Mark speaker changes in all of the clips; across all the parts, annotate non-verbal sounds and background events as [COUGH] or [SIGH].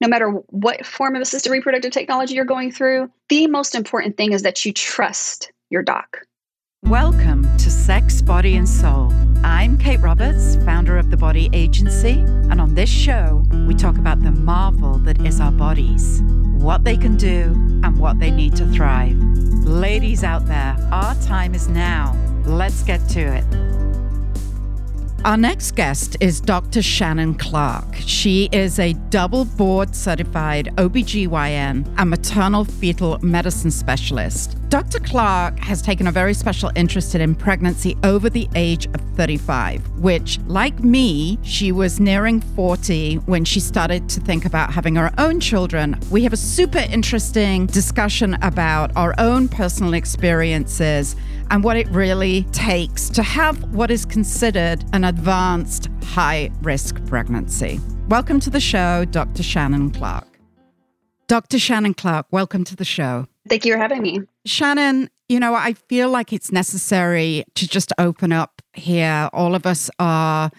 Speaker 1: no matter what form of assisted reproductive technology you're going through, the most important thing is that you trust your doc.
Speaker 2: Welcome to Sex, Body, and Soul. I'm Kate Roberts, founder of The Body Agency, and on this show, we talk about the marvel that is our bodies, what they can do, and what they need to thrive. Ladies out there, our time is now. Let's get to it. Our next guest is Dr. Shannon Clark. She is a double board certified OBGYN and maternal fetal medicine specialist. Dr. Clark has taken a very special interest in pregnancy over the age of 35, which, like me, she was nearing 40 when she started to think about having her own children. We have a super interesting discussion about our own personal experiences and what it really takes to have what is considered an advanced high risk pregnancy. Welcome to the show, Dr. Shannon Clark. Dr. Shannon Clark, welcome to the show.
Speaker 1: Thank you for having me.
Speaker 2: Shannon, you know, I feel like it's necessary to just open up here. All of us are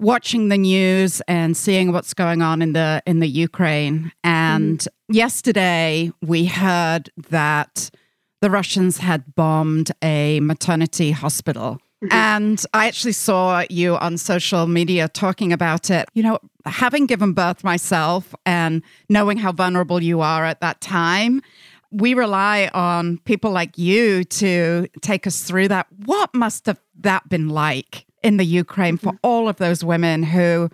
Speaker 2: watching the news and seeing what's going on in the in the Ukraine. And mm. yesterday we heard that the Russians had bombed a maternity hospital. Mm-hmm. And I actually saw you on social media talking about it. You know, having given birth myself and knowing how vulnerable you are at that time, we rely on people like you to take us through that. What must have that been like in the Ukraine for mm-hmm. all of those women who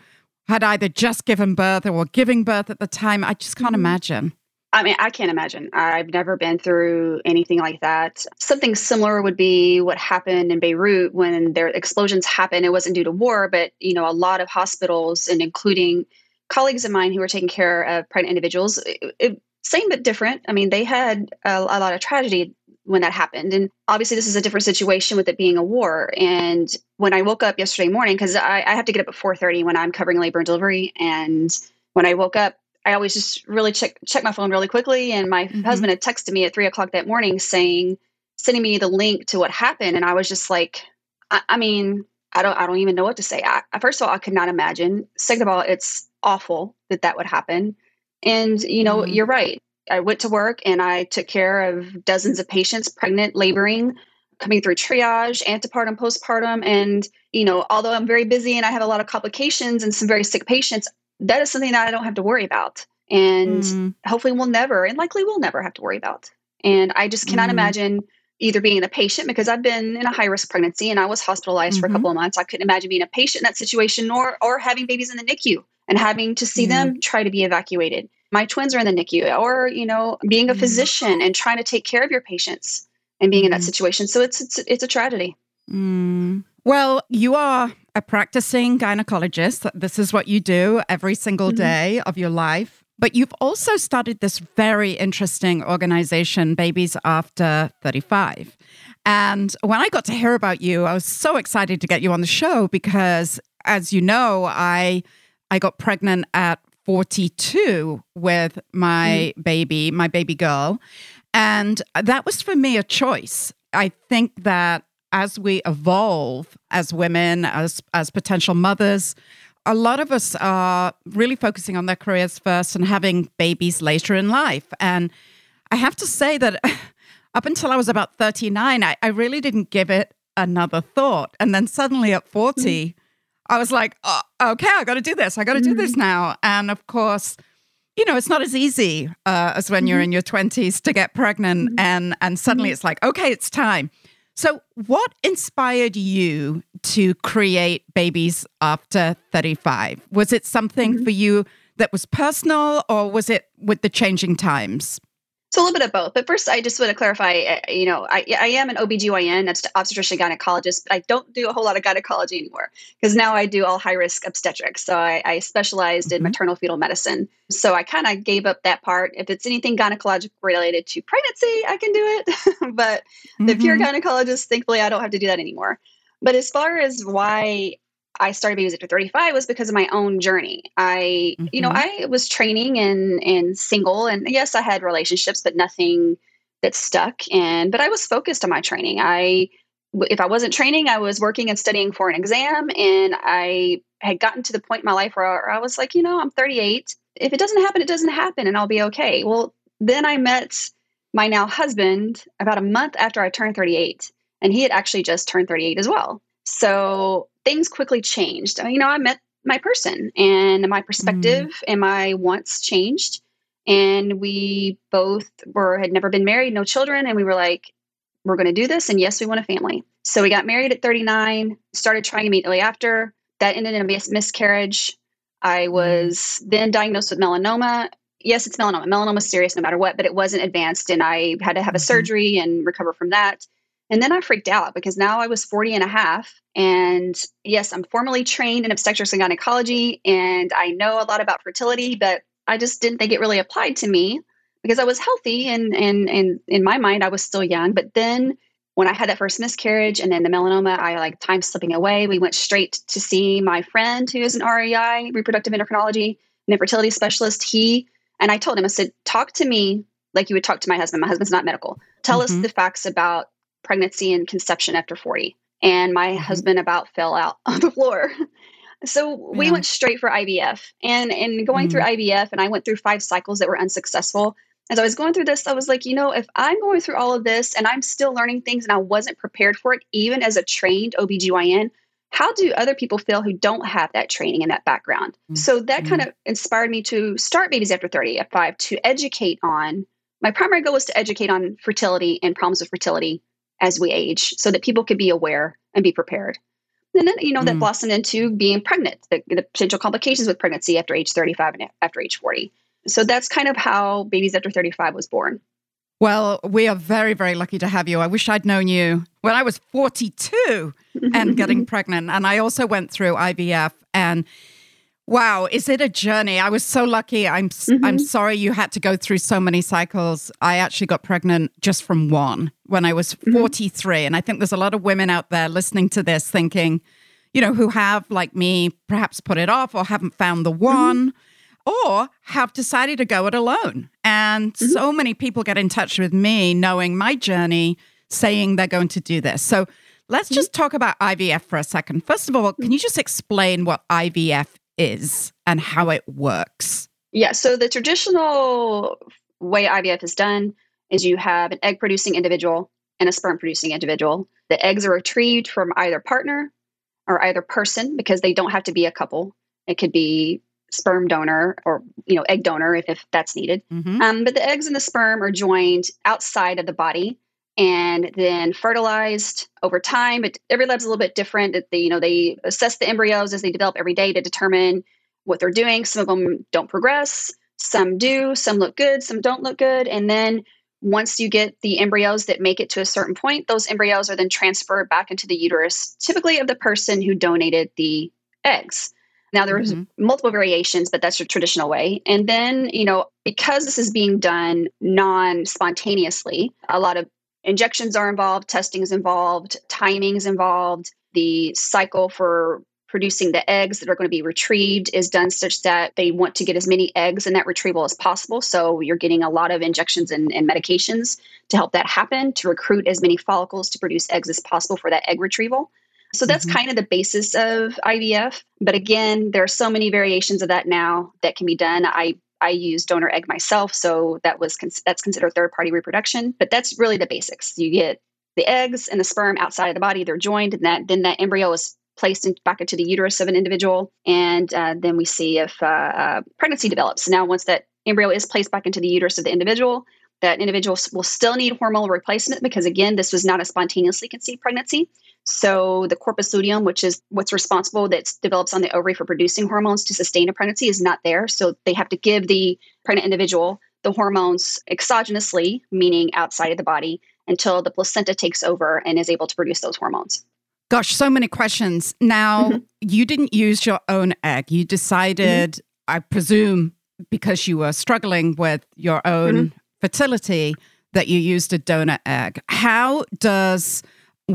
Speaker 2: had either just given birth or were giving birth at the time? I just can't mm-hmm. imagine.
Speaker 1: I mean, I can't imagine. I've never been through anything like that. Something similar would be what happened in Beirut when their explosions happened. It wasn't due to war, but you know, a lot of hospitals and including colleagues of mine who were taking care of pregnant individuals, it, it, same but different. I mean, they had a, a lot of tragedy when that happened. And obviously, this is a different situation with it being a war. And when I woke up yesterday morning, because I, I have to get up at 4:30 when I'm covering labor and delivery, and when I woke up, I always just really check check my phone really quickly. And my mm-hmm. husband had texted me at three o'clock that morning saying, sending me the link to what happened. And I was just like, I, I mean, I don't I don't even know what to say. I, first of all, I could not imagine. Second of all, it's awful that that would happen. And you know, mm-hmm. you're right. I went to work and I took care of dozens of patients, pregnant, laboring, coming through triage, antepartum, postpartum. And, you know, although I'm very busy and I have a lot of complications and some very sick patients, that is something that I don't have to worry about. And mm. hopefully we'll never, and likely we'll never have to worry about. And I just cannot mm. imagine either being a patient because I've been in a high risk pregnancy and I was hospitalized mm-hmm. for a couple mm-hmm. of months. I couldn't imagine being a patient in that situation nor or having babies in the NICU and having to see them try to be evacuated. My twins are in the NICU or, you know, being a mm. physician and trying to take care of your patients and being in that situation. So it's it's it's a tragedy.
Speaker 2: Mm. Well, you are a practicing gynecologist. This is what you do every single mm-hmm. day of your life. But you've also started this very interesting organization, Babies After 35. And when I got to hear about you, I was so excited to get you on the show because, as you know, I I got pregnant at 42 with my mm. baby, my baby girl. And that was for me a choice. I think that as we evolve as women, as as potential mothers, a lot of us are really focusing on their careers first and having babies later in life. And I have to say that [LAUGHS] up until I was about 39, I, I really didn't give it another thought. And then suddenly at 40, mm-hmm. I was like, oh, okay, I got to do this. I got to mm-hmm. do this mm-hmm. now. And of course, you know, it's not as easy uh, as when mm-hmm. you're in your 20s to get pregnant. Mm-hmm. And, and suddenly mm-hmm. it's like, okay, it's time. So, what inspired you to create Babies After 35? Was it something mm-hmm. for you that was personal or was it with the changing times?
Speaker 1: So a little bit of both. But first, I just want to clarify, uh, you know, I, I am an OBGYN, that's obstetrician gynecologist, but I don't do a whole lot of gynecology anymore because now I do all high risk obstetrics. So I, I specialized mm-hmm. in maternal fetal medicine. So I kind of gave up that part. If it's anything gynecologic related to pregnancy, I can do it. [LAUGHS] but mm-hmm. the pure mm-hmm. gynecologist, thankfully, I don't have to do that anymore. But as far as why I started Babies After 35 was because of my own journey. I, mm-hmm. you know, mm-hmm. I was training and and single, and yes, I had relationships, but nothing that stuck. And but I was focused on my training. I, if I wasn't training, I was working and studying for an exam, and I had gotten to the point in my life where I was like, you know, I'm 38. if it doesn't happen, it doesn't happen and I'll be okay. Well, then I met my now husband about a month after I turned 38, and he had actually just turned 38 as well. So things quickly changed. You know, I met my person and my perspective mm. and my wants changed. And we both were had never been married, no children, and we were like, we're going to do this. And yes, we want a family. So we got married at 39, started trying immediately after. That ended in a mis- miscarriage. I mm. was then diagnosed with melanoma. Yes, it's melanoma. Melanoma is serious no matter what, but it wasn't advanced. And I had to have a mm-hmm. surgery and recover from that. And then I freaked out because now I was 40 and a half. And yes, I'm formally trained in obstetrics and gynecology, and I know a lot about fertility, but I just didn't think it really applied to me because I was healthy and and and in my mind I was still young. But then when I had that first miscarriage and then the melanoma, I like time slipping away. We went straight to see my friend who is an REI, reproductive endocrinology and infertility specialist. He and I told him, I said, talk to me like you would talk to my husband. My husband's not medical. Tell mm-hmm. us the facts about pregnancy and conception after 40. And my mm-hmm. husband about fell out [LAUGHS] on the floor. So we yeah. went straight for IVF and and going mm-hmm. through IVF and I went through five cycles that were unsuccessful. As I was going through this, I was like, you know, if I'm going through all of this and I'm still learning things and I wasn't prepared for it, even as a trained OBGYN, how do other people feel who don't have that training and that background? Mm-hmm. So that kind of inspired me to start Babies After 35 to educate on my primary goal was to educate on fertility and problems of fertility as we age so that people could be aware and be prepared. And then, you know, that mm. blossomed into being pregnant, the, the, potential complications with pregnancy after age 35 and after age 40. So that's kind of how Babies After 35 was born.
Speaker 2: Well, we are very, very lucky to have you. I wish I'd known you when I was 42 and getting [LAUGHS] pregnant. And I also went through IVF and Wow, is it a journey? I was so lucky. I'm mm-hmm. I'm sorry you had to go through so many cycles. I actually got pregnant just from one when I was mm-hmm. 43 and I think there's a lot of women out there listening to this thinking, you know, who have like me perhaps put it off or haven't found the mm-hmm. one mm-hmm. or have decided to go it alone. And mm-hmm. so many people get in touch with me knowing my journey saying they're going to do this. So Let's mm-hmm. just talk about IVF for a second. First of all, can you just explain what IVF is and how it works.
Speaker 1: Yeah, so the traditional way IVF is done is you have an egg producing individual and a sperm producing individual. The eggs are retrieved from either partner or either person because they don't have to be a couple. It could be sperm donor or you know egg donor if, if that's needed. Mm-hmm. Um, but the eggs and the sperm are joined outside of the body and then fertilized over time. But every lab's a little bit different. They, you know, they assess the embryos as they develop every day to determine what they're doing. Some of them don't progress, some do, some look good, some don't look good. And then once you get the embryos that make it to a certain point, those embryos are then transferred back into the uterus, typically of the person who donated the eggs. Now there's mm-hmm. multiple variations, but that's the traditional way. And then, you know, because this is being done non-spontaneously, a lot of injections are involved, testing is involved, timing is involved. The cycle for producing the eggs that are going to be retrieved is done such that they want to get as many eggs in that retrieval as possible. So you're getting a lot of injections and, and, medications to help that happen, to recruit as many follicles to produce eggs as possible for that egg retrieval. So that's mm-hmm. kind of the basis of IVF. But again, there are so many variations of that now that can be done. I I use donor egg myself, so that was that's considered third party reproduction. But that's really the basics. You get the eggs and the sperm outside of the body; they're joined, and that then that embryo is placed in, back into the uterus of an individual, and uh, then we see if uh, uh, pregnancy develops. Now, once that embryo is placed back into the uterus of the individual, that individual will still need hormonal replacement because again, this was not a spontaneously conceived pregnancy. So the corpus luteum, which is what's responsible that develops on the ovary for producing hormones to sustain a pregnancy, is not there. So they have to give the pregnant individual the hormones exogenously, meaning outside of the body, until the placenta takes over and is able to produce those hormones.
Speaker 2: Gosh, so many questions. Now, mm-hmm. you didn't use your own egg. You decided, mm-hmm. I presume, because you were struggling with your own mm-hmm. fertility, that you used a donor egg. How does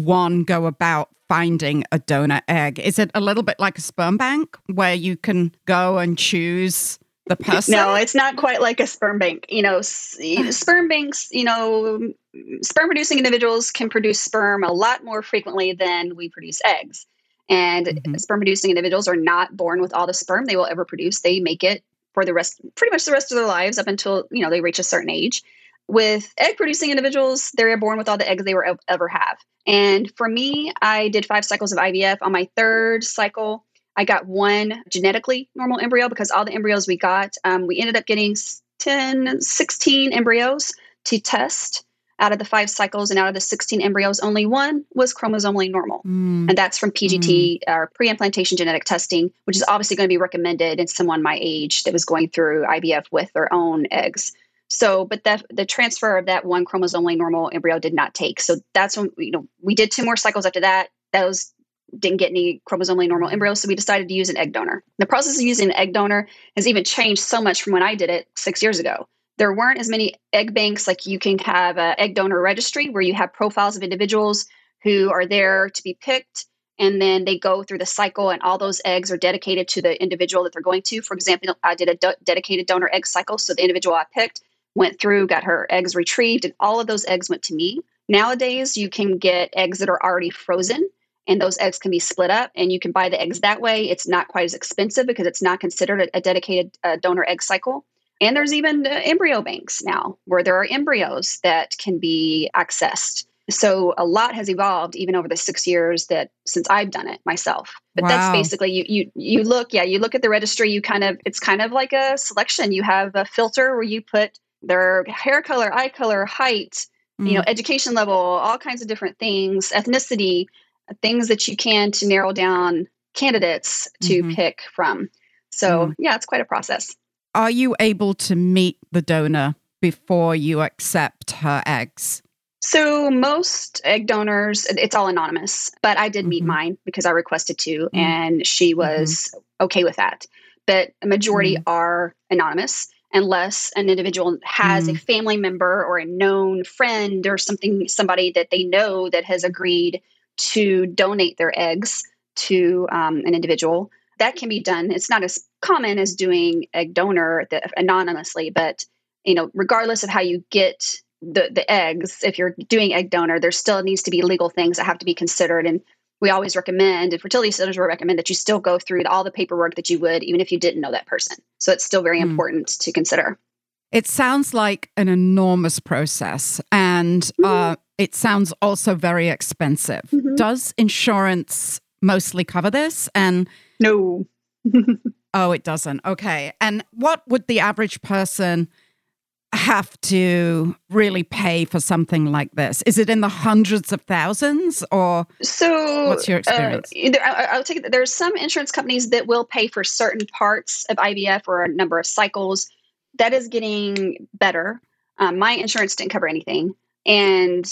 Speaker 2: one go about finding a donor egg? Is it a little bit like a sperm bank where you can go and choose the person?
Speaker 1: No, it's not quite like a sperm bank. You know, [LAUGHS] sperm banks, you know, sperm producing individuals can produce sperm a lot more frequently than we produce eggs. And mm-hmm. sperm producing individuals are not born with all the sperm they will ever produce. They make it for the rest, pretty much the rest of their lives up until you know they reach a certain age. With egg producing individuals, they're born with all the eggs they will ever have. And for me, I did five cycles of IVF. On my third cycle, I got one genetically normal embryo because all the embryos we got, um, we ended up getting 10, 16 embryos to test out of the five cycles and out of the 16 embryos, only one was chromosomally normal. Mm. And that's from PGT, mm. or pre implantation genetic testing, which is obviously going to be recommended in someone my age that was going through IVF with their own eggs. So, but the, the transfer of that one chromosomally normal embryo did not take. So that's when, you know, we did two more cycles after that. Those didn't get any chromosomally normal embryos. So we decided to use an egg donor. The process of using an egg donor has even changed so much from when I did it six years ago there weren't as many egg banks like you can have an egg donor registry where you have profiles of individuals who are there to be picked and then they go through the cycle and all those eggs are dedicated to the individual that they're going to for example i did a do- dedicated donor egg cycle so the individual i picked went through got her eggs retrieved and all of those eggs went to me nowadays you can get eggs that are already frozen and those eggs can be split up and you can buy the eggs that way it's not quite as expensive because it's not considered a, a dedicated uh, donor egg cycle and there's even embryo banks now where there are embryos that can be accessed. So a lot has evolved even over the six years that since I've done it myself. But wow. that's basically you you you look, yeah, you look at the registry, you kind of it's kind of like a selection. You have a filter where you put their hair color, eye color, height, mm. you know, mm. education level, all kinds of different things, ethnicity, things that you can to narrow down candidates to mm-hmm. pick from. So, mm. yeah, it's quite a process
Speaker 2: are you able to meet the donor before you accept her eggs?
Speaker 1: So most egg donors, it's all anonymous, but I did mm-hmm. meet mine because I requested to, mm-hmm. and she was mm-hmm. okay with that. But a majority mm-hmm. are anonymous unless an individual has a mm. family member or a known friend or something, somebody that they know that has agreed to donate their eggs to um, an individual that can be done. It's not as common as doing egg donor anonymously, but you know, regardless of how you get the the eggs, if you're doing egg donor, there still needs to be legal things that have to be considered. And we always recommend, and fertility centers will recommend that you still go through all the paperwork that you would, even if you didn't know that person. So it's still very mm. important to consider.
Speaker 2: It sounds like an enormous process, and mm-hmm. uh, it sounds also very expensive. Mm-hmm. Does insurance mostly cover this? And
Speaker 1: no. [LAUGHS]
Speaker 2: oh, it doesn't. Okay. And what would the average person have to really pay for something like this? Is it in the hundreds of thousands or
Speaker 1: so
Speaker 2: what's your uh, experience?
Speaker 1: Uh, I, will take it. There's some insurance companies that will pay for certain parts of IVF or a number of cycles. That is getting better. Um, my insurance didn't cover anything. And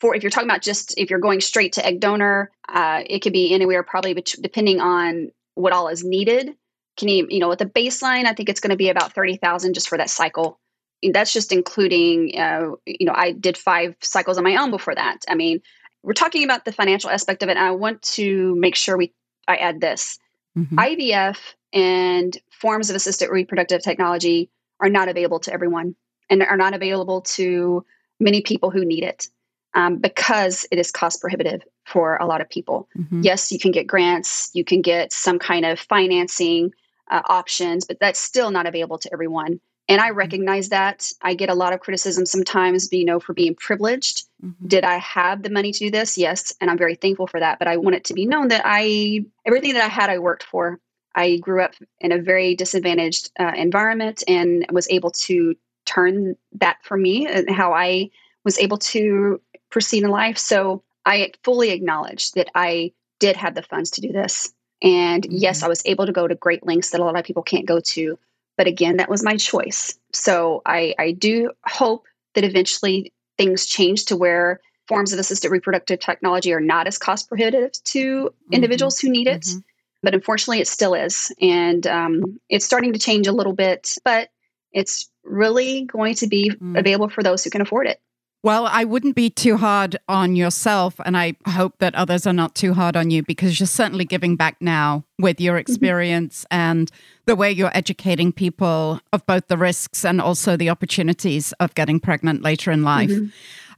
Speaker 1: for if you're talking about just if you're going straight to egg donor, uh, it could be anywhere probably bet- depending on what all is needed. Can you, you know, with the baseline, I think it's going to be about 30,000 just for that cycle. That's just including, uh, you know, I did five cycles on my own before that. I mean, we're talking about the financial aspect of it. And I want to make sure we, I add this mm-hmm. IVF and forms of assisted reproductive technology are not available to everyone and are not available to many people who need it um, because it is cost prohibitive for a lot of people. Mm-hmm. Yes, you can get grants, you can get some kind of financing uh, options, but that's still not available to everyone. And I recognize that. I get a lot of criticism sometimes, you know, for being privileged. Mm-hmm. Did I have the money to do this? Yes, and I'm very thankful for that. But I want it to be known that I everything that I had, I worked for. I grew up in a very disadvantaged uh, environment and was able to turn that for me and how I was able to proceed in life. So I fully acknowledge that I did have the funds to do this. And mm-hmm. yes, I was able to go to great lengths that a lot of people can't go to. But again, that was my choice. So I, I do hope that eventually things change to where forms of assisted reproductive technology are not as cost prohibitive to mm-hmm. individuals who need it. Mm-hmm. But unfortunately, it still is. And um, it's starting to change a little bit, but it's really going to be mm. available for those who can afford it.
Speaker 2: Well, I wouldn't be too hard on yourself, and I hope that others are not too hard on you because you're certainly giving back now with your mm-hmm. experience mm-hmm. and the way you're educating people of both the risks and also the opportunities of getting pregnant later in life. Mm-hmm.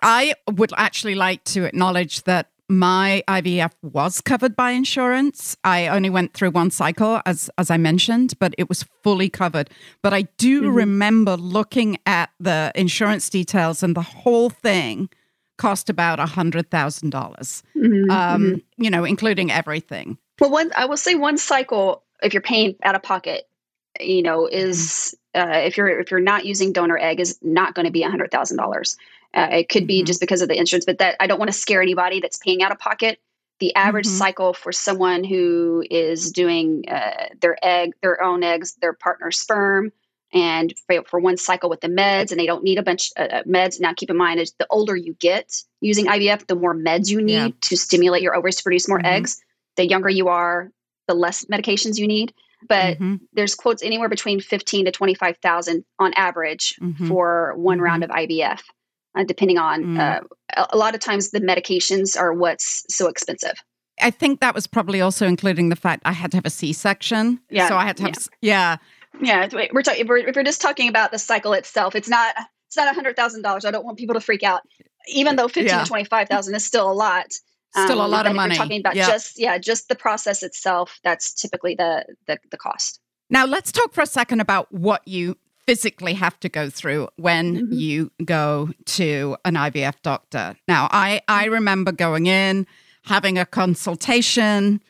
Speaker 2: I would actually like to acknowledge that my IVF was covered by insurance. I only went through one cycle, as as I mentioned, but it was fully covered. But I do mm-hmm. remember looking at the insurance details, and the whole thing cost about a hundred thousand dollars. Mm-hmm. Um, mm-hmm. You know, including everything.
Speaker 1: Well, one I will say one cycle, if you're paying out of pocket, you know, is mm-hmm. uh, if you're if you're not using donor egg, is not going to be a hundred thousand dollars. Uh, it could be mm-hmm. just because of the insurance, but that I don't want to scare anybody that's paying out of pocket. The average mm-hmm. cycle for someone who is doing uh, their egg, their own eggs, their partner's sperm, and for, for, one cycle with the meds, and they don't need a bunch of uh, uh, meds. Now, keep in mind, is the older you get using IVF, the more meds you need yeah. to stimulate your ovaries to produce more mm-hmm. eggs. The younger you are, the less medications you need. But mm-hmm. there's quotes anywhere between fifteen to twenty five thousand on average mm-hmm. for one round mm-hmm. of IVF uh, depending on mm. uh, a lot of times the medications are what's so expensive.
Speaker 2: I think that was probably also including the fact I had to have a C section. Yeah. So I had to have, yeah.
Speaker 1: Yeah. yeah we're talking, if we're just talking about the cycle itself, it's not, it's not a hundred thousand dollars. I don't want people to freak out, even though fifteen yeah. to twenty five thousand is still a lot.
Speaker 2: Still um, a lot of money.
Speaker 1: Talking about just yeah, just the process itself. That's typically the, the the cost.
Speaker 2: Now let's talk for a second about what you physically have to go through when mm-hmm. you go to an IVF doctor. Now, I, I remember going in, having a consultation,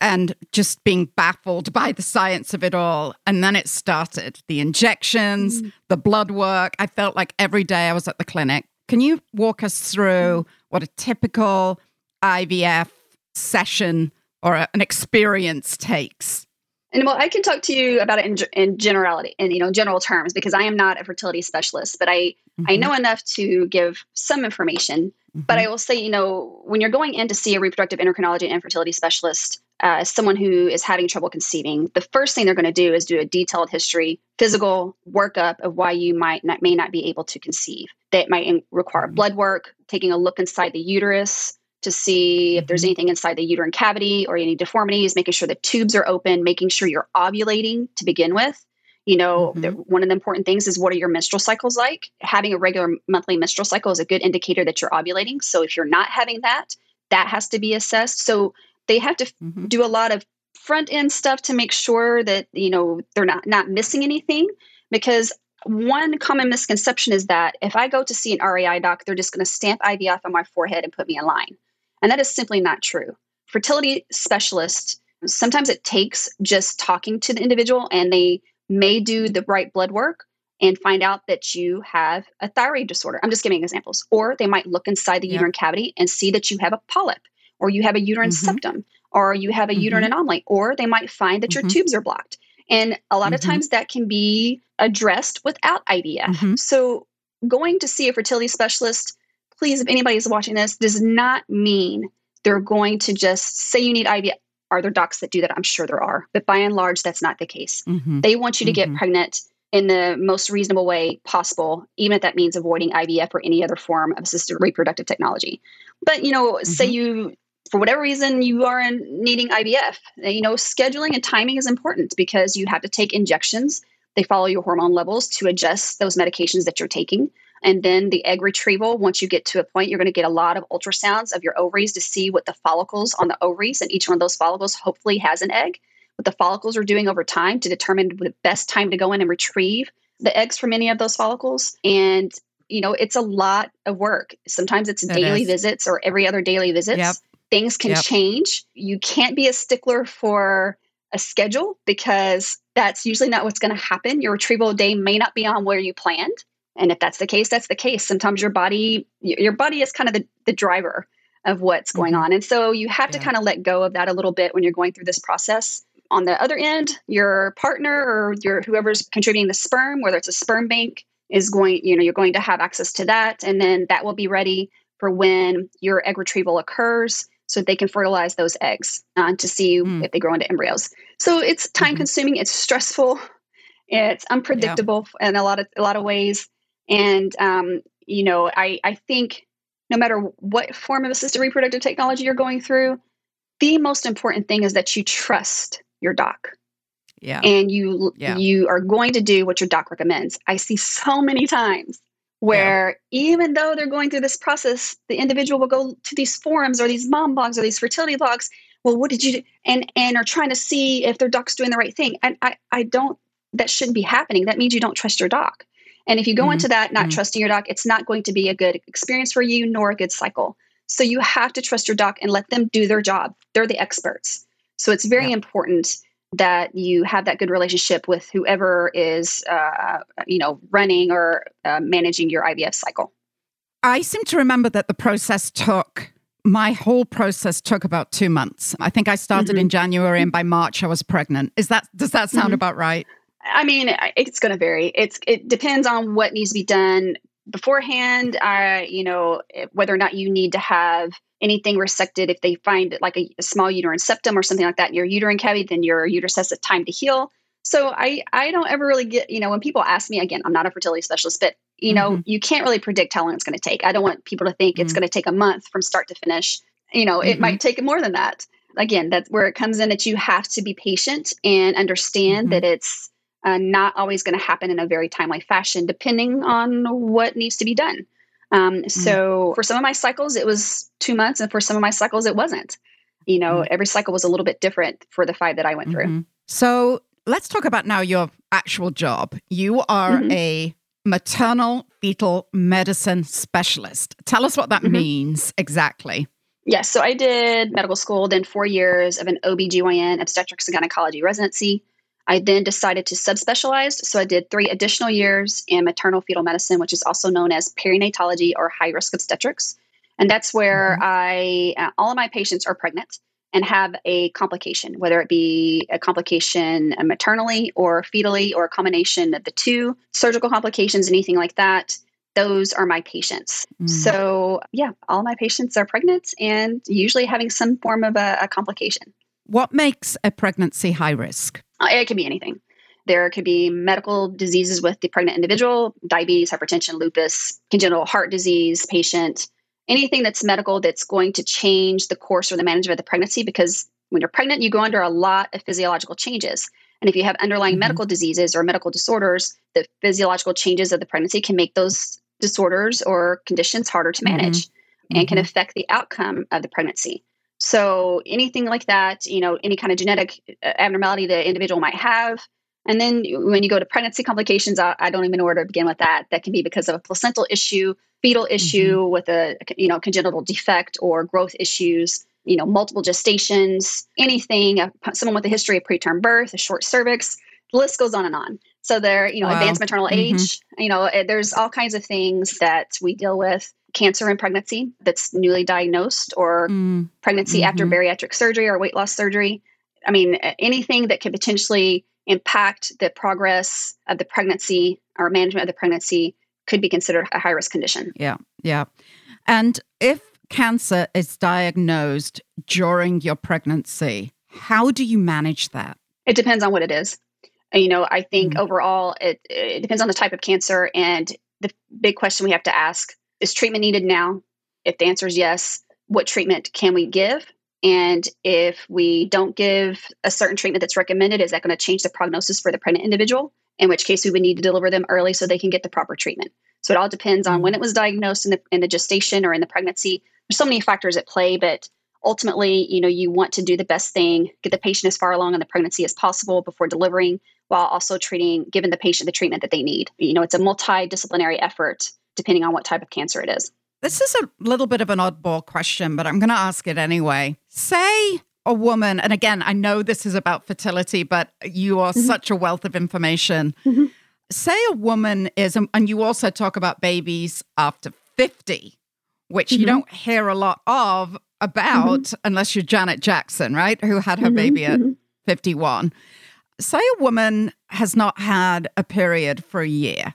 Speaker 2: and just being baffled by the science of it all. And then it started the injections, mm. the blood work. I felt like every day I was at the clinic. Can you walk us through mm. what a typical IVF session or a, an experience takes?
Speaker 1: And well, I can talk to you about it in, in generality, in you know general terms, because I am not a fertility specialist, but I mm-hmm. I know enough to give some information. Mm-hmm. But I will say, you know, when you're going in to see a reproductive endocrinology and infertility specialist, uh, someone who is having trouble conceiving, the first thing they're going to do is do a detailed history, physical workup of why you might not may not be able to conceive. That might in- require mm-hmm. blood work, taking a look inside the uterus, to see if there's mm-hmm. anything inside the uterine cavity or any deformities, making sure the tubes are open, making sure you're ovulating to begin with. You know, mm-hmm. the, one of the important things is what are your menstrual cycles like? Having a regular monthly menstrual cycle is a good indicator that you're ovulating. So if you're not having that, that has to be assessed. So they have to mm-hmm. do a lot of front end stuff to make sure that, you know, they're not not missing anything because one common misconception is that if I go to see an REI doc, they're just going to stamp IVF on my forehead and put me in line. And that is simply not true. Fertility specialists, sometimes it takes just talking to the individual and they may do the right blood work and find out that you have a thyroid disorder. I'm just giving examples. Or they might look inside the yeah. uterine cavity and see that you have a polyp or you have a uterine mm-hmm. septum or you have a mm-hmm. uterine anomaly or they might find that mm-hmm. your tubes are blocked. And a lot of mm-hmm. times that can be addressed without IVF. Mm-hmm. So going to see a fertility specialist please, if anybody is watching this, does not mean they're going to just say you need IVF. Are there docs that do that? I'm sure there are, but by and large, that's not the case. Mm-hmm. They want you to mm-hmm. get pregnant in the most reasonable way possible, even if that means avoiding IVF or any other form of assisted reproductive technology. But you know, mm-hmm. say you for whatever reason you are in needing IVF, you know, scheduling and timing is important because you have to take injections. They follow your hormone levels to adjust those medications that you're taking. And then the egg retrieval, once you get to a point, you're going to get a lot of ultrasounds of your ovaries to see what the follicles on the ovaries, and each one of those follicles hopefully has an egg. What the follicles are doing over time to determine the best time to go in and retrieve the eggs from any of those follicles. And, you know, it's a lot of work. Sometimes it's it daily is. visits or every other daily visits. Yep. Things can yep. change. You can't be a stickler for a schedule because that's usually not what's going to happen. Your retrieval day may not be on where you planned and if that's the case that's the case sometimes your body your body is kind of the, the driver of what's going mm-hmm. on and so you have yeah. to kind of let go of that a little bit when you're going through this process on the other end your partner or your whoever's contributing the sperm whether it's a sperm bank is going you know you're going to have access to that and then that will be ready for when your egg retrieval occurs so they can fertilize those eggs uh, to see mm. if they grow into embryos so it's time mm-hmm. consuming it's stressful it's unpredictable yeah. in a lot of a lot of ways and, um, you know, I, I think no matter what form of assisted reproductive technology you're going through, the most important thing is that you trust your doc.
Speaker 2: Yeah.
Speaker 1: And you yeah. you are going to do what your doc recommends. I see so many times where yeah. even though they're going through this process, the individual will go to these forums or these mom blogs or these fertility blogs. Well, what did you do? And and are trying to see if their doc's doing the right thing. And I, I don't that shouldn't be happening. That means you don't trust your doc. And if you go mm-hmm. into that not mm-hmm. trusting your doc, it's not going to be a good experience for you nor a good cycle. So you have to trust your doc and let them do their job. They're the experts. So it's very yeah. important that you have that good relationship with whoever is, uh, you know, running or uh, managing your IVF cycle.
Speaker 2: I seem to remember that the process took my whole process took about two months. I think I started mm-hmm. in January, and by March I was pregnant. Is that does that sound mm-hmm. about right?
Speaker 1: I mean, it's going to vary. It's it depends on what needs to be done beforehand. Uh, you know, whether or not you need to have anything resected if they find like a, a, small uterine septum or something like that in your uterine cavity then your uterus has a time to heal so i i don't ever really get you know when people ask me again i'm not a fertility specialist but you know mm-hmm. you can't really predict how long it's going to take i don't want people to think mm-hmm. it's going to take a month from start to finish you know it mm-hmm. might take more than that again that's where it comes in that you have to be patient and understand mm-hmm. that it's uh, not always going to happen in a very timely fashion depending on what needs to be done um, mm. so for some of my cycles, it was two months, and for some of my cycles, it wasn't. You know, mm. every cycle was a little bit different for the five that I went mm-hmm. through.
Speaker 2: So let's talk about now your actual job. You are mm-hmm. a maternal fetal medicine specialist. Tell us what that mm-hmm. means exactly.
Speaker 1: Yes, so I did medical school, then four years of an OBGYN obstetrics and gynecology residency. I then decided to subspecialize. So I did three additional years in maternal fetal medicine, which is also known as perinatology or high risk obstetrics. And that's where mm-hmm. I, uh, all of my patients are pregnant and have a complication, whether it be a complication maternally or fetally or a combination of the two, surgical complications, anything like that. Those are my patients. Mm. So, yeah, all my patients are pregnant and usually having some form of a, a complication.
Speaker 2: What makes a pregnancy high risk?
Speaker 1: Uh, it could be anything. There could be medical diseases with the pregnant individual, diabetes, hypertension, lupus, congenital heart disease patient, anything that's medical that's going to change the course or the management of the pregnancy because when you're pregnant, you go under a lot of physiological changes. And if you have underlying mm-hmm. medical diseases or medical disorders, the physiological changes of the pregnancy can make those disorders or conditions harder to manage mm-hmm. and can mm-hmm. affect the outcome of the pregnancy. So anything like that, you know, any kind of genetic uh, abnormality the individual might have. And then when you go to pregnancy complications, I, I don't even know where to begin with that. That can be because of a placental issue, fetal issue mm-hmm. with a you know congenital defect or growth issues. You know, multiple gestations, anything. Uh, someone with a history of preterm birth, a short cervix. The list goes on and on. So there, you know, wow. advanced maternal mm-hmm. age. You know, eh, there's all kinds of things that we deal with cancer in pregnancy that's newly diagnosed or mm. pregnancy mm-hmm. after bariatric surgery or weight loss surgery. I mean, anything that could potentially impact the progress of the pregnancy or management of the pregnancy could be considered a high risk condition.
Speaker 2: Yeah, yeah. And if cancer is diagnosed during your pregnancy, how do you manage that?
Speaker 1: It depends on what it is. You know, I think mm-hmm. overall it, it depends on the type of cancer and the big question we have to ask is treatment needed now? If the answer is yes, what treatment can we give? And if we don't give a certain treatment that's recommended, is that going to change the prognosis for the pregnant individual? In which case, we would need to deliver them early so they can get the proper treatment. So it all depends on when mm-hmm. it was diagnosed in the, in the gestation or in the pregnancy. There's so many factors at play, but ultimately, you know, you want to do the best thing, get the patient as far along in the pregnancy as possible before delivering, while also treating, giving the patient the treatment that they need. You know, it's a multidisciplinary effort depending on what type of cancer it is.
Speaker 2: This is a little bit of an oddball question, but I'm going to ask it anyway. Say a woman, and again, I know this is about fertility, but you are mm-hmm. such a wealth of information. Mm-hmm. Say a woman is, and you also talk about babies after 50, which mm-hmm. you don't hear a lot of about mm-hmm. unless you're Janet Jackson, right? Who had her mm-hmm. baby at mm-hmm. 51. Say a woman has not had a period for a year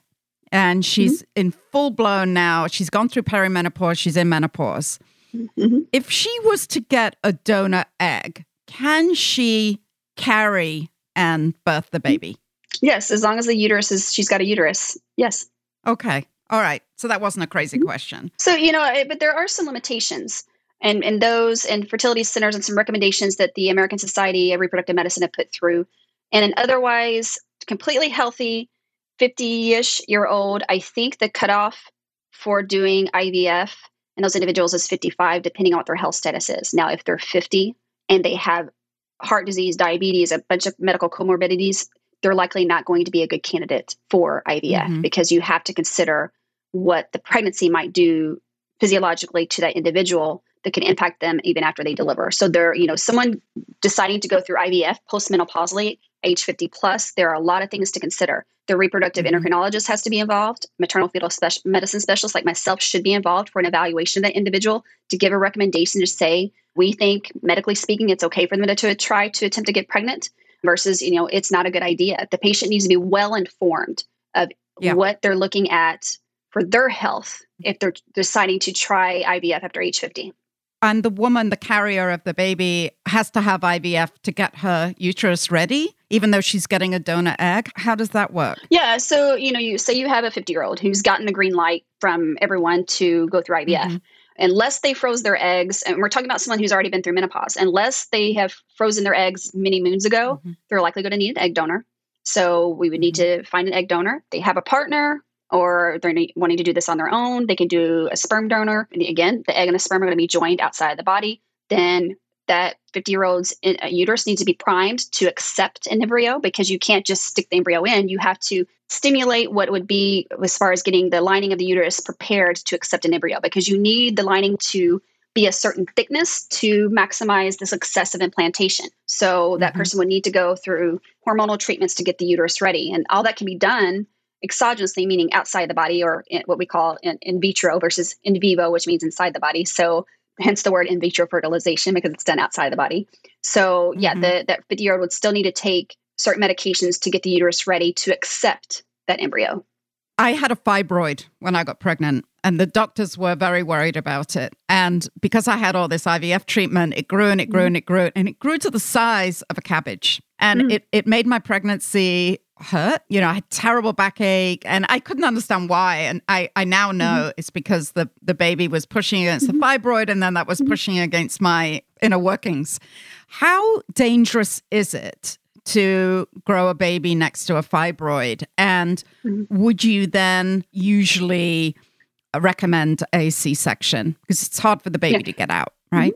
Speaker 2: and she's mm-hmm. in full blown now. She's gone through perimenopause, she's in menopause. Mm-hmm. If she was to get a donor egg, can she carry and birth the baby?
Speaker 1: Yes, as long as the uterus is, she's got a uterus. Yes.
Speaker 2: Okay. All right. So that wasn't a crazy mm-hmm. question.
Speaker 1: So, you know, but there are some limitations. And, and those and fertility centers and some recommendations that the American Society of Reproductive Medicine have put through. And an otherwise completely healthy 50 ish year old, I think the cutoff for doing IVF in those individuals is 55, depending on what their health status is. Now, if they're 50 and they have heart disease, diabetes, a bunch of medical comorbidities, they're likely not going to be a good candidate for IVF mm-hmm. because you have to consider what the pregnancy might do physiologically to that individual that can impact them even after they deliver. So they're, you know, someone deciding to go through IVF postmenopausally, age 50 plus, there are a lot of things to consider. The reproductive mm-hmm. endocrinologist has to be involved. Maternal fetal special, medicine specialists like myself should be involved for an evaluation of that individual to give a recommendation to say, we think medically speaking, it's okay for them to, to try to attempt to get pregnant versus, you know, it's not a good idea. The patient needs to be well informed of yeah. what they're looking at for their health if they're deciding to try IVF after age 50.
Speaker 2: And the woman, the carrier of the baby, has to have IVF to get her uterus ready, even though she's getting a donor egg. How does that work?
Speaker 1: Yeah. So, you know, you say you have a 50 year old who's gotten the green light from everyone to go through IVF. Mm-hmm. Unless they froze their eggs, and we're talking about someone who's already been through menopause, unless they have frozen their eggs many moons ago, mm-hmm. they're likely going to need an egg donor. So we would need mm-hmm. to find an egg donor. They have a partner or they're wanting to do this on their own, they can do a sperm donor. And again, the egg and the sperm are going to be joined outside of the body. Then that 50 year old's uh, uterus needs to be primed to accept an embryo because you can't just stick the embryo in. You have to stimulate what would be, as far as getting the lining of the uterus prepared to accept an embryo, because you need the lining to be a certain thickness to maximize the success of implantation. So that mm-hmm. person would need to go through hormonal treatments to get the uterus ready. And all that can be done exogenously, meaning outside the body, or in, what we call in, in vitro versus in vivo, which means inside the body. So hence the word in vitro fertilization because it's done outside the body. So yeah, mm-hmm. the, that 50 year old would still need to take certain medications to get the uterus ready to accept that embryo.
Speaker 2: I had a fibroid when I got pregnant, and the doctors were very worried about it. And because I had all this IVF treatment, it grew and it grew mm-hmm. and it grew, and it grew to the size of a cabbage. And mm-hmm. it, it made my pregnancy hurt. You know, I had terrible backache and I couldn't understand why. And I, I now know mm-hmm. it's because the, the baby was pushing against mm-hmm. the fibroid and then that was mm-hmm. pushing against my inner workings. How dangerous is it to grow a baby next to a fibroid? And mm-hmm. would you then usually recommend a C section? Because it's hard for the baby yeah. to get out, right?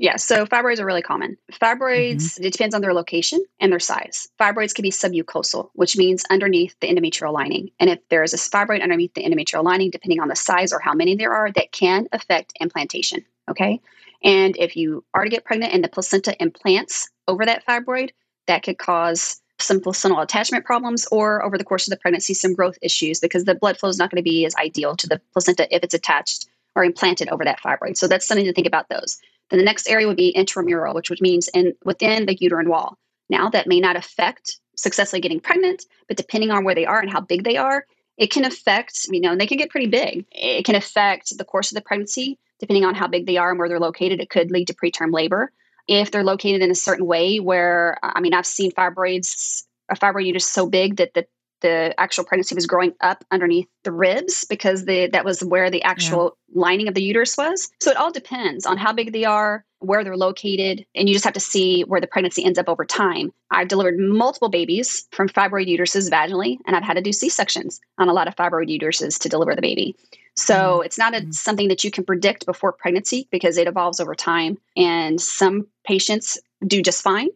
Speaker 1: Yeah, so fibroids are really common. Fibroids, mm-hmm. it depends on their location and their size. Fibroids can be submucosal, which means underneath the endometrial lining. And if there is a fibroid underneath the endometrial lining, depending on the size or how many there are, that can affect implantation. Okay. And if you are to get pregnant and the placenta implants over that fibroid, that could cause some placental attachment problems or over the course of the pregnancy, some growth issues because the blood flow is not going to be as ideal to the placenta if it's attached or implanted over that fibroid. So that's something to think about those. Then the next area would be intramural, which means in within the uterine wall. Now that may not affect successfully getting pregnant, but depending on where they are and how big they are, it can affect, you know, and they can get pretty big. It can affect the course of the pregnancy, depending on how big they are and where they're located. It could lead to preterm labor. If they're located in a certain way where, I mean, I've seen fibroids, a fibroid uterus so big that the the actual pregnancy was growing up underneath the ribs because the, that was where the actual yeah. lining of the uterus was. So it all depends on how big they are, where they're located, and you just have to see where the pregnancy ends up over time. I've delivered multiple babies from fibroid uteruses vaginally, and I've had to do C sections on a lot of fibroid uteruses to deliver the baby. So mm-hmm. it's not a, mm-hmm. something that you can predict before pregnancy because it evolves over time. And some patients do just fine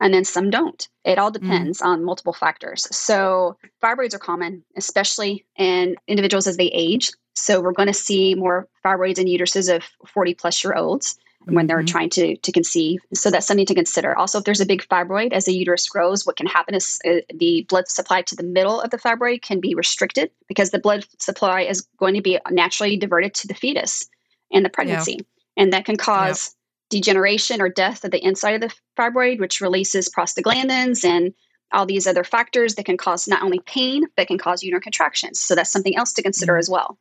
Speaker 1: and then some don't. It all mm. depends mm. on multiple factors. So, fibroids are common, especially in individuals as they age. So, we're going to see more fibroids in uteruses of 40 plus year olds when they're mm-hmm. trying to, to conceive. So, that's something to consider. Also, if there's a big fibroid as the uterus grows, what can happen is uh, the blood supply to the middle of the fibroid can be restricted because the blood supply is going to be naturally diverted to the fetus and the pregnancy. Yeah. And that can cause degeneration or death of the inside of the fibroid, which releases prostaglandins and all these other factors that can cause not only pain, but can cause uterine contractions. So that's something else to consider mm-hmm. as well.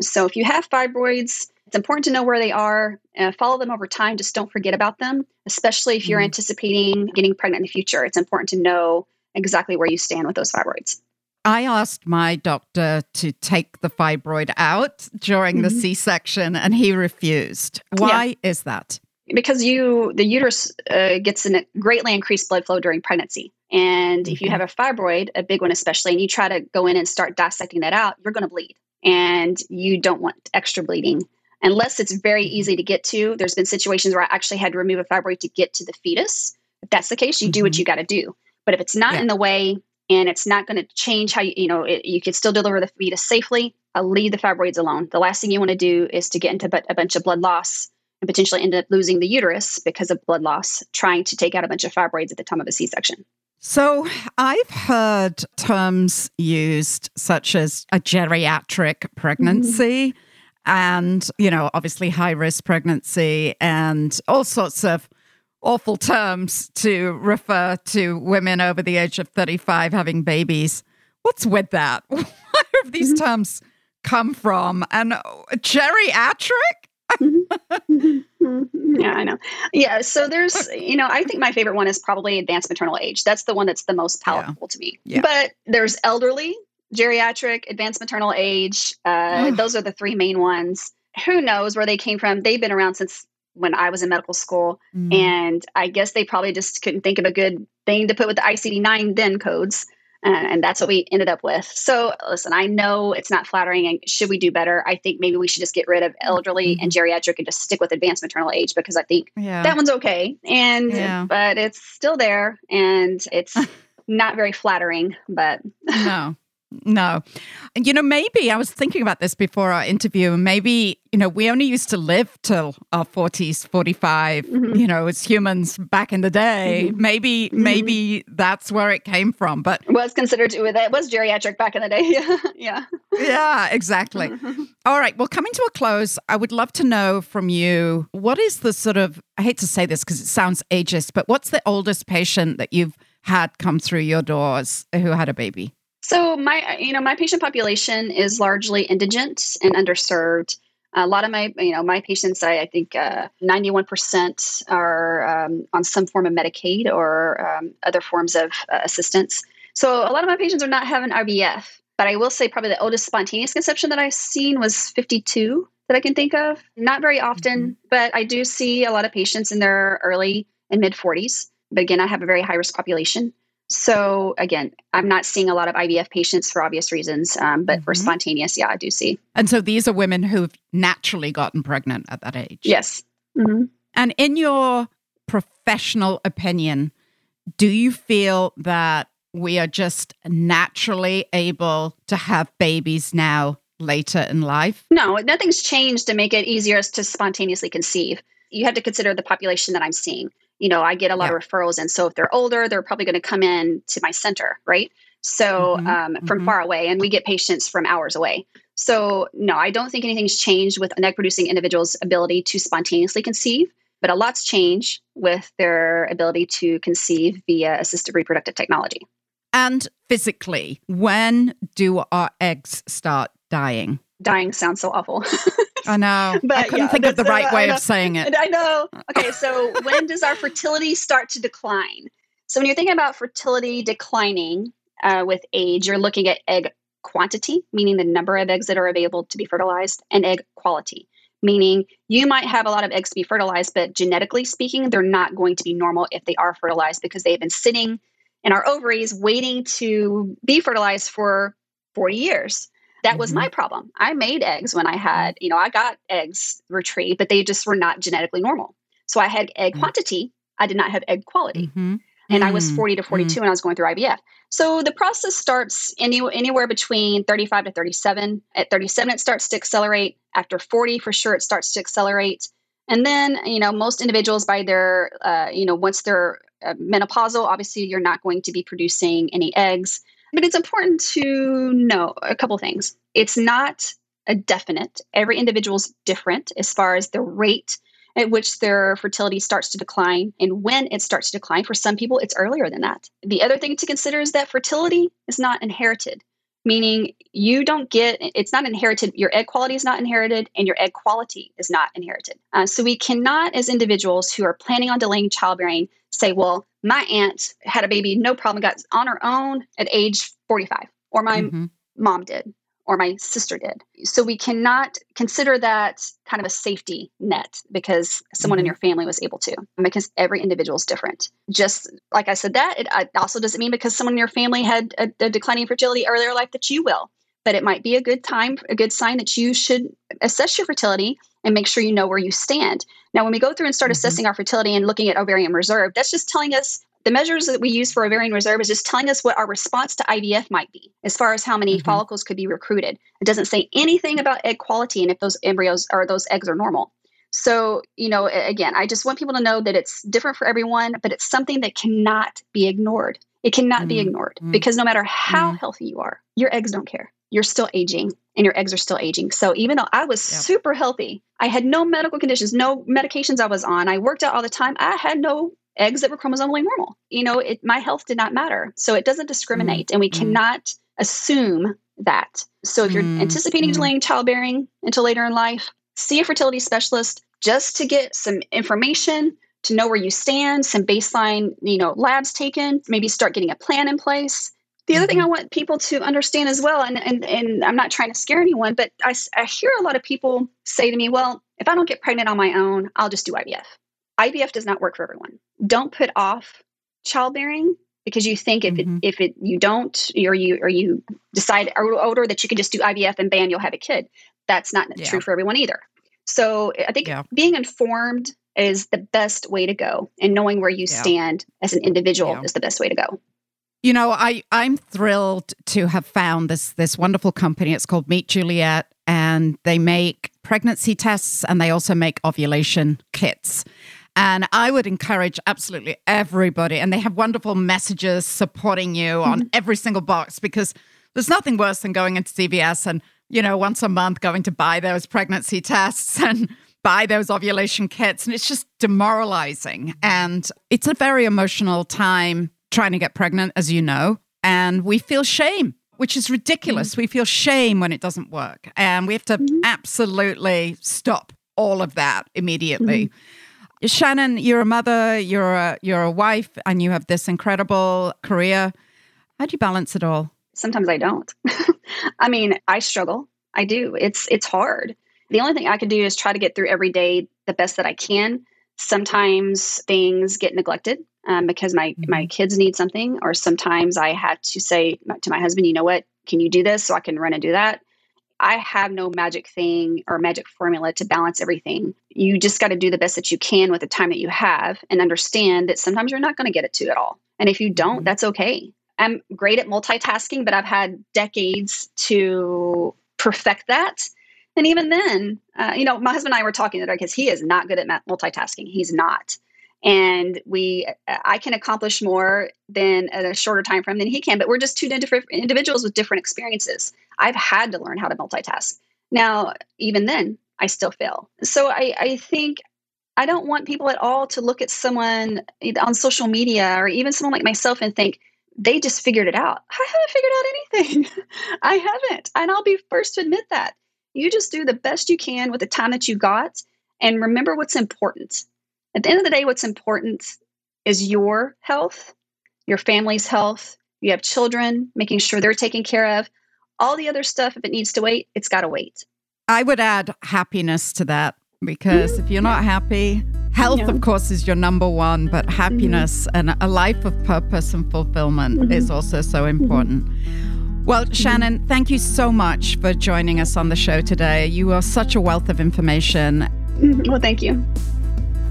Speaker 1: So if you have fibroids, it's important to know where they are, and follow them over time. Just don't forget about them, especially if you're mm-hmm. anticipating getting pregnant in the future. It's important to know exactly where you stand with those fibroids.
Speaker 2: I asked my doctor to take the fibroid out during mm-hmm. the C section and he refused. Why yeah. is that?
Speaker 1: Because you the uterus uh, gets a greatly increased blood flow during pregnancy and if you have a fibroid a big one especially and you try to go in and start dissecting that out you're going to bleed and you don't want extra bleeding unless it's very
Speaker 2: Mm-hmm.
Speaker 1: easy to get to. There's been situations where I actually had to remove a fibroid to get to the fetus. If that's the case, you do what
Speaker 2: Mhm.
Speaker 1: you got to do. But if it's not
Speaker 2: Yeah.
Speaker 1: in the way and it's not going to change how you, you know, it, you can still deliver the fetus safely, uh, leave the fibroids alone. The last thing you want to do is to get into a bunch of blood loss and potentially end up losing the uterus because of blood loss, trying to take out a bunch of fibroids at the time of a C section.
Speaker 2: So I've heard terms used such as a geriatric pregnancy and, you know, obviously high risk pregnancy and all sorts of awful terms to refer to women over the age of 35 having babies. What's with that? [LAUGHS] Where have these terms come from? And uh, geriatric? [LAUGHS]
Speaker 1: yeah, I know. Yeah, so there's, you know, I think my favorite one is probably advanced maternal age. That's the one that's the most
Speaker 2: Yeah.
Speaker 1: palatable to me.
Speaker 2: Yeah.
Speaker 1: But there's elderly, geriatric, advanced maternal age. Uh, those are the three main ones. Who knows where they came from? They've been around since when I was in medical school.
Speaker 2: Mm.
Speaker 1: And I guess they probably just couldn't think of a good thing to put with the ICD 9 then codes. Uh, and that's what we ended up with. So, listen, I know it's not flattering. And should we do better? I think maybe we should just get rid of elderly and geriatric and just stick with advanced maternal age because I think
Speaker 2: yeah.
Speaker 1: that one's okay. And,
Speaker 2: Yeah.
Speaker 1: but it's still there and it's [LAUGHS] not very flattering. But
Speaker 2: no no And, you know maybe i was thinking about this before our interview maybe you know we only used to live till our 40s 45
Speaker 1: Mhm.
Speaker 2: you know as humans back in the day
Speaker 1: Mhm.
Speaker 2: maybe
Speaker 1: Mhm.
Speaker 2: maybe that's where it came from but
Speaker 1: was considered it was geriatric back in the day. [LAUGHS] yeah. yeah.
Speaker 2: yeah exactly all right well coming to a close i would love to know from you what is the sort of i hate to say this because it sounds ageist but what's the oldest patient that you've had come through your doors who had a baby
Speaker 1: So my, you know, my patient population is largely indigent and underserved. A lot of my, you know, my patients, I, I think uh, 91% are um, on some form of Medicaid or um, other forms of uh, assistance. So a lot of my patients are not having IVF. But I will say probably the oldest spontaneous conception that I've seen was 52 that I can think of. Not very often, but I do see a lot of patients in their early and mid 40s. But again, I have a very high risk population. So again, I'm not seeing a lot of IVF patients for obvious reasons, um, but for
Speaker 2: Mhm.
Speaker 1: spontaneous, yeah, I do see.
Speaker 2: and so these are women who've naturally gotten pregnant at that age
Speaker 1: Yes. hmm
Speaker 2: And in your professional opinion, do you feel that we are just naturally able to have babies now later in life?
Speaker 1: No, nothing's changed to make it easier to spontaneously conceive. You have to consider the population that I'm seeing. You know, I get a lot of referrals, and so if they're older, they're probably going to come in to my center, right? So
Speaker 2: Mhm,
Speaker 1: um, from
Speaker 2: mhm.
Speaker 1: far away, and we get patients from hours away. So no, I don't think anything's changed with an egg-producing individual's ability to spontaneously conceive, but a lot's changed with their ability to conceive via assisted reproductive technology.
Speaker 2: And physically, when do our eggs start dying?
Speaker 1: Dying sounds so awful.
Speaker 2: I know. [LAUGHS]
Speaker 1: But
Speaker 2: I couldn't
Speaker 1: yeah,
Speaker 2: think of the
Speaker 1: that's, uh,
Speaker 2: right way of saying it.
Speaker 1: And I know. [LAUGHS] Okay, so when does our fertility start to decline? So when you're thinking about fertility declining uh, with age, you're looking at egg quantity, meaning the number of eggs that are available to be fertilized, and egg quality, meaning you might have a lot of eggs to be fertilized, but genetically speaking, they're not going to be normal if they are fertilized because they've been sitting in our ovaries waiting to be fertilized for 40 years. That was
Speaker 2: Mhm.
Speaker 1: my problem. I made eggs when I had, you know, I got eggs retrieved, but they just were not genetically normal. So I had egg
Speaker 2: Mm.
Speaker 1: quantity. I did not have egg quality.
Speaker 2: Mhm.
Speaker 1: And I was
Speaker 2: Mm,
Speaker 1: 40 to 42 when I was going through IVF. So the process starts any, anywhere between 35 to 37. At 37, it starts to accelerate. After 40, for sure, it starts to accelerate. And then, you know, most individuals by their, uh, you know, once they're uh, menopausal, obviously you're not going to be producing any eggs. But it's important to know a couple things. It's not a definite. Every individual's different as far as the rate at which their fertility starts to decline and when it starts to decline. For some people, it's earlier than that. The other thing to consider is that fertility is not inherited, meaning you don't get it's not inherited. Your egg quality is not inherited, and your egg quality is not inherited. Uh, so we cannot, as individuals who are planning on delaying childbearing, say, well, my aunt had a baby, no problem, got on her own at age 45, or my
Speaker 2: Mhm.
Speaker 1: mom did or my sister did. So we cannot consider that kind of a safety net because someone in
Speaker 2: Mhm.
Speaker 1: your family was able to, because every individual is different. Just like I said, that it also doesn't mean because someone in your family had a, a declining fertility earlier in life that you will. But it might be a good time, a good sign that you should assess your fertility and make sure you know where you stand. Now, when we go through and start mm-hmm. assessing our fertility and looking at ovarian reserve, that's just telling us the measures that we use for ovarian reserve is just telling us what our response to IVF might be as far as how many mm-hmm. follicles could be recruited. It doesn't say anything about egg quality and if those embryos or those eggs are normal. So, you know, again, I just want people to know that it's different for everyone, but it's something that cannot be ignored. It cannot mm-hmm. be ignored mm-hmm. because no matter how mm-hmm. healthy you are, your eggs don't care. You're still aging and your eggs are still aging. So even though I was yep. super healthy, I had no medical conditions, no medications I was on, I worked out all the time, I had no eggs that were chromosomally normal. You know, it, my health did not matter. So it doesn't discriminate. Mm-hmm. And we mm-hmm. cannot assume that. So if you're mm-hmm. anticipating delaying childbearing until later in life, see a fertility specialist just to get some information to know where you stand, some baseline, you know, labs taken, maybe start getting a plan in place. The other thing I mm-hmm. want people to understand as well, and, and, and I'm not trying to scare anyone, but I, I hear a lot of people say to me, well, if I don't get pregnant on my own, I'll just do IVF. IVF does not work for everyone. Don't put off childbearing because you think if mm-hmm. it if it you don't or you or you decide older that you can just do IVF and bam you'll have a kid. That's not yeah. true for everyone either. So I think yeah. being informed is the best way to go, and knowing where you yeah. stand as an individual is the best way to go.
Speaker 2: You know, I I'm thrilled to have found this this wonderful company. It's called Meet Juliet, and they make pregnancy tests and they also make ovulation kits. And I would encourage absolutely everybody, and they have wonderful messages supporting you mm-hmm. on every single box because there's nothing worse than going into CVS and, you know, once a month going to buy those pregnancy tests [LAUGHS] and buy those ovulation kits. And it's just demoralizing. And it's a very emotional time trying to get pregnant, as you know. And we feel shame which is ridiculous. Mm-hmm. We feel shame when it doesn't work. And we have to mm-hmm. absolutely stop all of that immediately. Mm-hmm. Shannon, you're a mother, you're a you're a wife, and you have this incredible career. How do you balance it all?
Speaker 1: Sometimes I don't. [LAUGHS] I mean, I struggle. I do. It's it's hard. The only thing I can do is try to get through every day the best that I can. Sometimes things get neglected um, because my mm-hmm. my kids need something, or sometimes I had to say to my husband, "You know what? Can you do this so I can run and do that?" I have no magic thing or magic formula to balance everything. You just got to do the best that you can with the time that you have and understand that sometimes you're not going to get it to at all. And if you don't, mm-hmm. that's okay. I'm great at multitasking, but I've had decades to perfect that. And even then, uh, you know, my husband and I were talking today because he is not good at multitasking. He's not and we uh, i can accomplish more than a shorter time frame than he can but we're just two different individuals with different experiences. I've had to learn how to multitask. Now even then i still fail. So i, I think i don't want people at all to look at someone on social media or even someone like myself and think they just figured it out. I haven't figured out anything. [LAUGHS] I haven't and i'll be first to admit that. You just do the best you can with the time that you got and remember what's important at the end of the day, what's important is your health, your family's health. You have children, making sure they're taken care of. All the other stuff, if it needs to wait, it's got to wait.
Speaker 2: I would add happiness to that because mm-hmm. if you're not happy, health, yeah. of course, is your number one, but mm-hmm. happiness mm-hmm. and a life of purpose and fulfillment mm-hmm. is also so mm-hmm. important. Well, mm-hmm. Shannon, thank you so much for joining us on the show today. You are such a wealth of information.
Speaker 1: Well, thank you.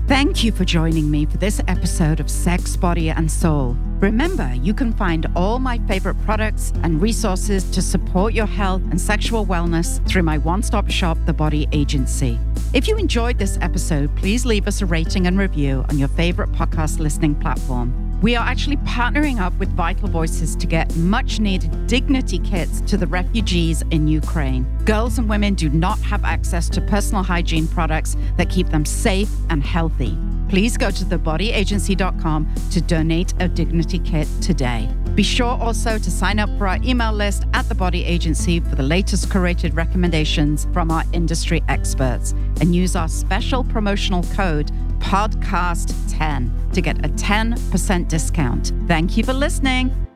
Speaker 2: Thank you for joining me for this episode of Sex, Body, and Soul. Remember, you can find all my favorite products and resources to support your health and sexual wellness through my one stop shop, The Body Agency. If you enjoyed this episode, please leave us a rating and review on your favorite podcast listening platform. We are actually partnering up with Vital Voices to get much needed dignity kits to the refugees in Ukraine. Girls and women do not have access to personal hygiene products that keep them safe and healthy. Please go to thebodyagency.com to donate a dignity kit today. Be sure also to sign up for our email list at the Body Agency for the latest curated recommendations from our industry experts and use our special promotional code podcast10 to get a 10% discount. Thank you for listening.